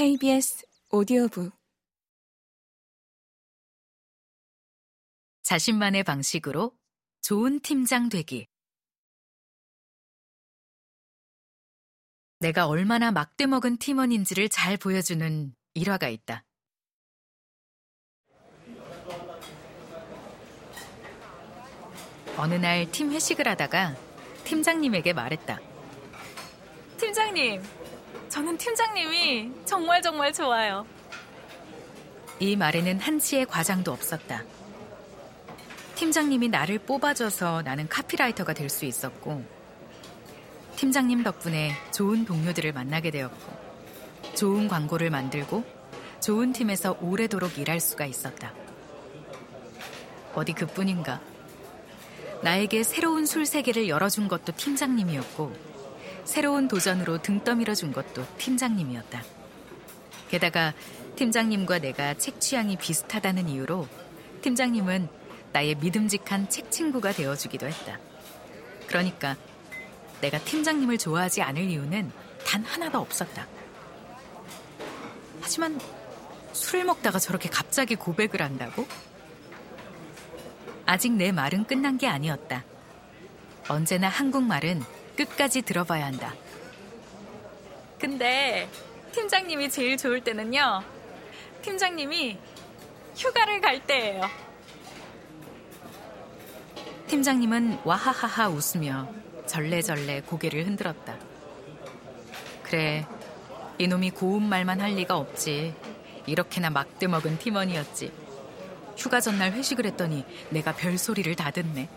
KBS 오디오북 자신만의 방식으로 좋은 팀장 되기. 내가 얼마나 막대먹은 팀원인지를 잘 보여주는 일화가 있다. 어느 날 팀 회식을 하다가 팀장님에게 말했다. 팀장님, 저는 팀장님이 정말 정말 좋아요. 이 말에는 한치의 과장도 없었다. 팀장님이 나를 뽑아줘서 나는 카피라이터가 될 수 있었고, 팀장님 덕분에 좋은 동료들을 만나게 되었고, 좋은 광고를 만들고, 좋은 팀에서 오래도록 일할 수가 있었다. 어디 그뿐인가. 나에게 새로운 술 세계를 열어준 것도 팀장님이었고, 새로운 도전으로 등 떠밀어 준 것도 팀장님이었다. 게다가 팀장님과 내가 책 취향이 비슷하다는 이유로 팀장님은 나의 믿음직한 책 친구가 되어주기도 했다. 그러니까 내가 팀장님을 좋아하지 않을 이유는 단 하나도 없었다. 하지만 술을 먹다가 저렇게 갑자기 고백을 한다고? 아직 내 말은 끝난 게 아니었다. 언제나 한국말은 끝까지 들어봐야 한다. 근데 팀장님이 제일 좋을 때는요. 팀장님이 휴가를 갈 때예요. 팀장님은 와하하하 웃으며 절레절레 고개를 흔들었다. 그래, 이놈이 고운 말만 할 리가 없지. 이렇게나 막대먹은 팀원이었지. 휴가 전날 회식을 했더니 내가 별소리를 다 듣네.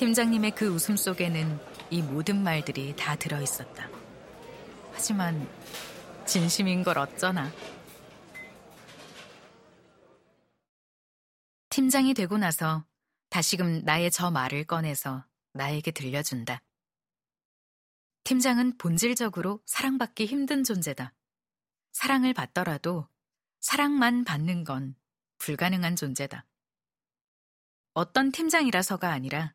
팀장님의 그 웃음 속에는 이 모든 말들이 다 들어 있었다. 하지만 진심인 걸 어쩌나. 팀장이 되고 나서 다시금 나의 저 말을 꺼내서 나에게 들려준다. 팀장은 본질적으로 사랑받기 힘든 존재다. 사랑을 받더라도 사랑만 받는 건 불가능한 존재다. 어떤 팀장이라서가 아니라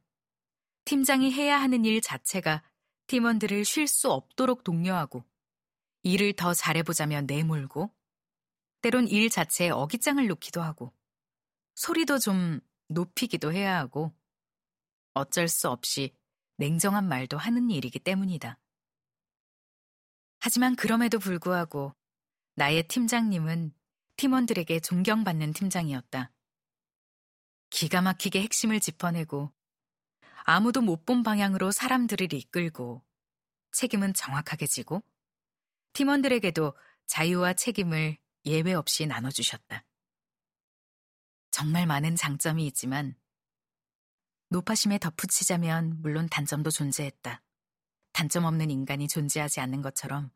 팀장이 해야 하는 일 자체가 팀원들을 쉴 수 없도록 독려하고 일을 더 잘해보자며 내몰고 때론 일 자체에 어깃장을 놓기도 하고 소리도 좀 높이기도 해야 하고 어쩔 수 없이 냉정한 말도 하는 일이기 때문이다. 하지만 그럼에도 불구하고 나의 팀장님은 팀원들에게 존경받는 팀장이었다. 기가 막히게 핵심을 짚어내고 아무도 못 본 방향으로 사람들을 이끌고 책임은 정확하게 지고 팀원들에게도 자유와 책임을 예외 없이 나눠주셨다. 정말 많은 장점이 있지만 노파심에 덧붙이자면 물론 단점도 존재했다. 단점 없는 인간이 존재하지 않는 것처럼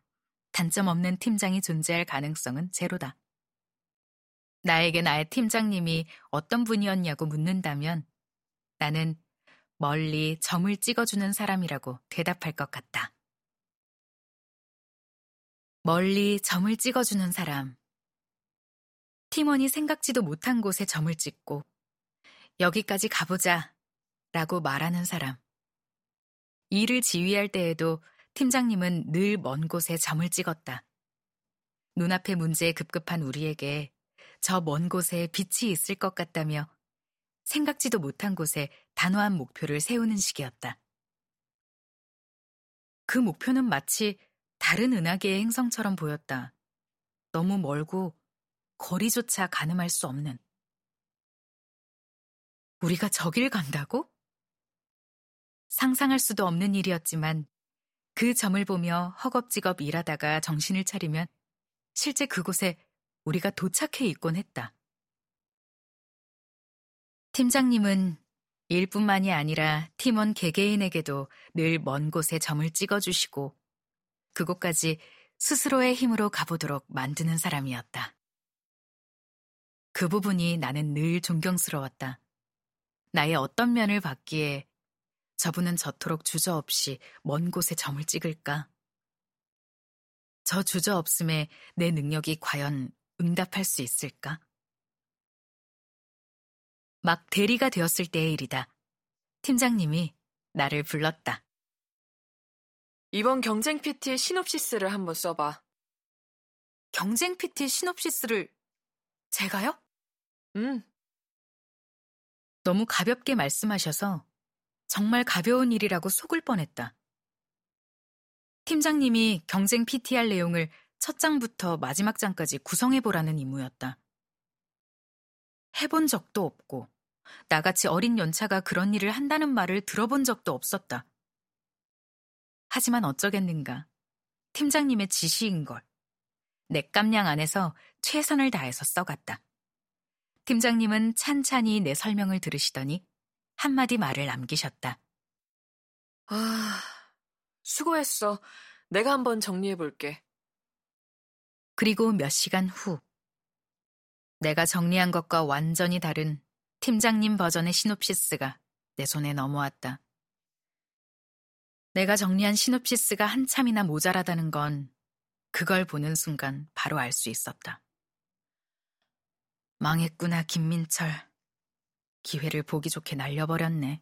단점 없는 팀장이 존재할 가능성은 제로다. 나에게 나의 팀장님이 어떤 분이었냐고 묻는다면 나는 멀리 점을 찍어주는 사람이라고 대답할 것 같다. 멀리 점을 찍어주는 사람. 팀원이 생각지도 못한 곳에 점을 찍고 여기까지 가보자 라고 말하는 사람. 일을 지휘할 때에도 팀장님은 늘 먼 곳에 점을 찍었다. 눈앞의 문제에 급급한 우리에게 저 먼 곳에 빛이 있을 것 같다며 생각지도 못한 곳에 단호한 목표를 세우는 식이었다. 그 목표는 마치 다른 은하계의 행성처럼 보였다. 너무 멀고 거리조차 가늠할 수 없는. 우리가 저길 간다고? 상상할 수도 없는 일이었지만 그 점을 보며 허겁지겁 일하다가 정신을 차리면 실제 그곳에 우리가 도착해 있곤 했다. 팀장님은 일뿐만이 아니라 팀원 개개인에게도 늘 먼 곳에 점을 찍어주시고 그곳까지 스스로의 힘으로 가보도록 만드는 사람이었다. 그 부분이 나는 늘 존경스러웠다. 나의 어떤 면을 받기에 저분은 저토록 주저없이 먼 곳에 점을 찍을까? 저 주저없음에 내 능력이 과연 응답할 수 있을까? 막 대리가 되었을 때의 일이다. 팀장님이 나를 불렀다. 이번 경쟁 PT의 시놉시스를 한번 써봐. 경쟁 PT 시놉시스를 제가요? 응. 너무 가볍게 말씀하셔서 정말 가벼운 일이라고 속을 뻔했다. 팀장님이 경쟁 PTR 내용을 첫 장부터 마지막 장까지 구성해보라는 임무였다. 해본 적도 없고, 나같이 어린 연차가 그런 일을 한다는 말을 들어본 적도 없었다. 하지만 어쩌겠는가. 팀장님의 지시인 걸. 내 깜냥 안에서 최선을 다해서 써갔다. 팀장님은 찬찬히 내 설명을 들으시더니 한마디 말을 남기셨다. 아, 수고했어. 내가 한번 정리해 볼게. 그리고 몇 시간 후, 내가 정리한 것과 완전히 다른 팀장님 버전의 시놉시스가 내 손에 넘어왔다. 내가 정리한 시놉시스가 한참이나 모자라다는 건 그걸 보는 순간 바로 알 수 있었다. 망했구나, 김민철. 기회를 보기 좋게 날려버렸네.